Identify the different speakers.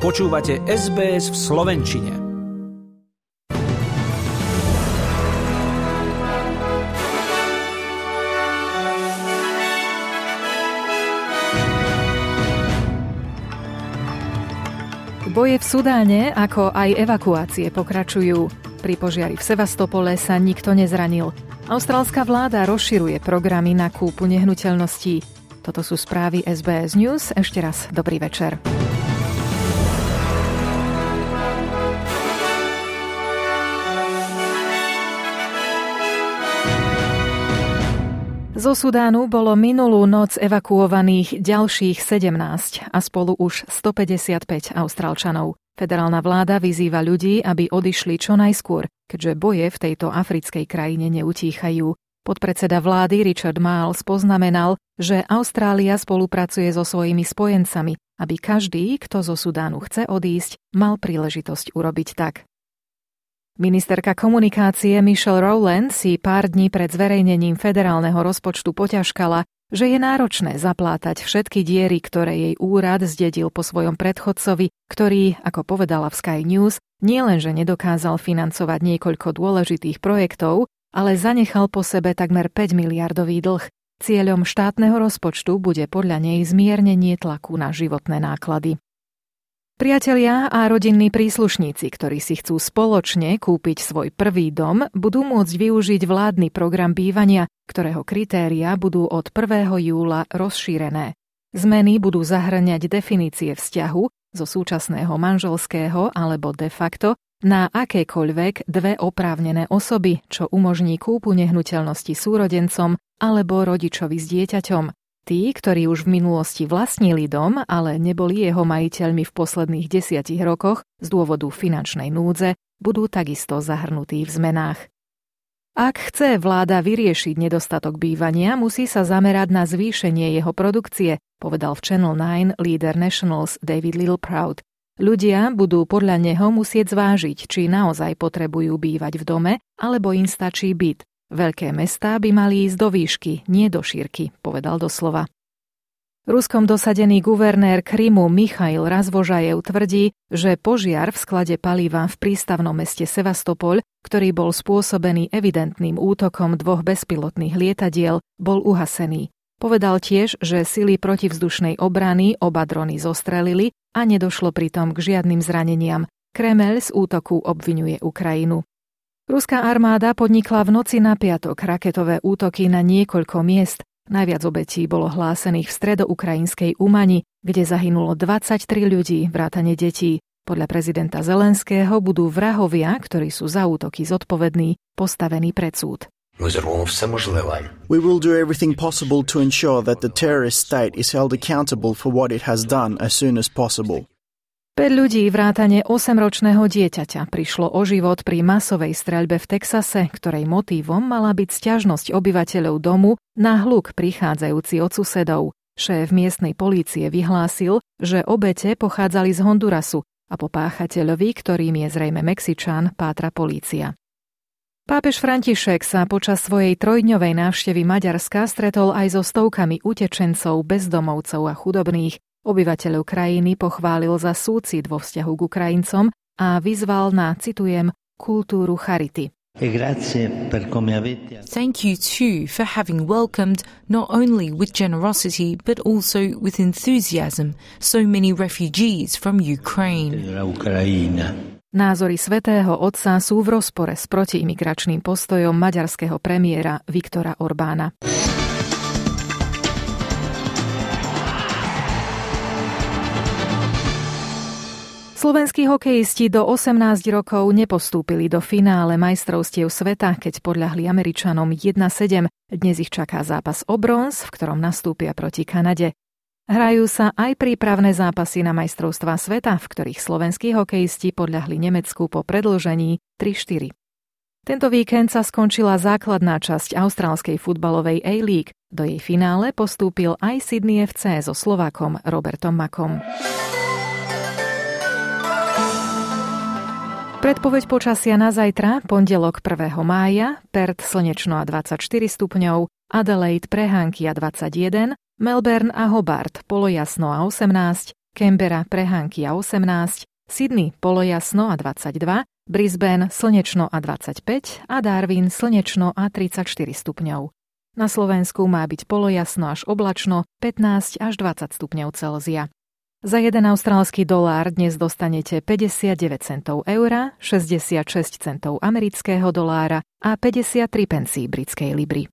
Speaker 1: Počúvate SBS v Slovenčine.
Speaker 2: Boje v Sudáne, ako aj evakuácie pokračujú. Pri požiari v Sevastopole sa nikto nezranil. Austrálska vláda rozširuje programy na kúpu nehnuteľností. Toto sú správy SBS News. Ešte raz dobrý večer. Zo Sudánu bolo minulú noc evakuovaných ďalších 17 a spolu už 155 Austrálčanov. Federálna vláda vyzýva ľudí, aby odišli čo najskôr, keďže boje v tejto africkej krajine neutíchajú. Podpredseda vlády Richard Miles poznamenal, že Austrália spolupracuje so svojimi spojencami, aby každý, kto zo Sudánu chce odísť, mal príležitosť urobiť tak. Ministerka komunikácie Michelle Rowland si pár dní pred zverejnením federálneho rozpočtu poťažkala, že je náročné zaplátať všetky diery, ktoré jej úrad zdedil po svojom predchodcovi, ktorý, ako povedala v Sky News, nielenže nedokázal financovať niekoľko dôležitých projektov, ale zanechal po sebe takmer 5 miliardový dlh. Cieľom štátneho rozpočtu bude podľa nej zmiernenie tlaku na životné náklady. Priatelia a rodinní príslušníci, ktorí si chcú spoločne kúpiť svoj prvý dom, budú môcť využiť vládny program bývania, ktorého kritéria budú od 1. júla rozšírené. Zmeny budú zahrňať definície vzťahu zo súčasného manželského alebo de facto na akékoľvek dve oprávnené osoby, čo umožní kúpu nehnuteľnosti súrodencom alebo rodičovi s dieťaťom. Tí, ktorí už v minulosti vlastnili dom, ale neboli jeho majiteľmi v posledných desiatich rokoch z dôvodu finančnej núdze, budú takisto zahrnutí v zmenách. Ak chce vláda vyriešiť nedostatok bývania, musí sa zamerať na zvýšenie jeho produkcie, povedal v Channel 9 líder Nationals David Littleproud. Ľudia budú podľa neho musieť zvážiť, či naozaj potrebujú bývať v dome, alebo im stačí byt. Veľké mestá by mali ísť do výšky, nie do šírky, povedal doslova. Ruskom dosadený guvernér Krymu Michail Razvožajev tvrdí, že požiar v sklade paliva v prístavnom meste Sevastopol, ktorý bol spôsobený evidentným útokom dvoch bezpilotných lietadiel, bol uhasený. Povedal tiež, že sily protivzdušnej obrany oba drony zostrelili a nedošlo pritom k žiadnym zraneniam. Kremel z útoku obvinuje Ukrajinu. Ruská armáda podnikla v noci na piatok raketové útoky na niekoľko miest. Najviac obetí bolo hlásených v stredoukrajinskej Umani, kde zahynulo 23 ľudí, vrátane detí. Podľa prezidenta Zelenského budú vrahovia, ktorí sú za útoky zodpovední, postavení pred súd.
Speaker 3: We will do everything possible to ensure that the terrorist state is held accountable for what it has done as soon as possible.
Speaker 2: 5 ľudí vrátane 8-ročného dieťaťa prišlo o život pri masovej streľbe v Texase, ktorej motívom mala byť stiažnosť obyvateľov domu na hluk prichádzajúci od susedov. Šéf miestnej polície vyhlásil, že obete pochádzali z Hondurasu a po páchateľovi, ktorým je zrejme Mexičan, pátra polícia. Pápež František sa počas svojej trojdňovej návštevy Maďarska stretol aj so stovkami utečencov, bezdomovcov a chudobných, Obyvateľov krajiny pochválil za súcit vo vzťahu k Ukrajincom a vyzval na, citujem, kultúru charity.
Speaker 4: Thank you too for having welcomed not only with generosity but also with enthusiasm so many refugees from Ukraine.
Speaker 2: Názory svätého Otca sú v rozpore s protiimigračným postojom maďarského premiéra Viktora Orbána. Slovenskí hokejisti do 18 rokov nepostúpili do finále majstrovstiev sveta, keď podľahli Američanom 1-7. Dnes ich čaká zápas o bronz, v ktorom nastúpia proti Kanade. Hrajú sa aj prípravné zápasy na majstrovstvá sveta, v ktorých slovenskí hokejisti podľahli Nemecku po predlžení 3-4. Tento víkend sa skončila základná časť austrálskej futbalovej A-League. Do jej finále postúpil aj Sydney FC so Slovákom Robertom Makom. Predpoveď počasia na zajtra, pondelok 1. mája, Perth slnečno a 24 stupňov, Adelaide prehánky a 21, Melbourne a Hobart polojasno a 18, Canberra prehánky a 18, Sydney polojasno a 22, Brisbane slnečno a 25 a Darwin slnečno a 34 stupňov. Na Slovensku má byť polojasno až oblačno 15 až 20 stupňov Celzia. Za jeden austrálsky dolár dnes dostanete 59 centov eura, 66 centov amerického dolára a 53 pencí britskej libry.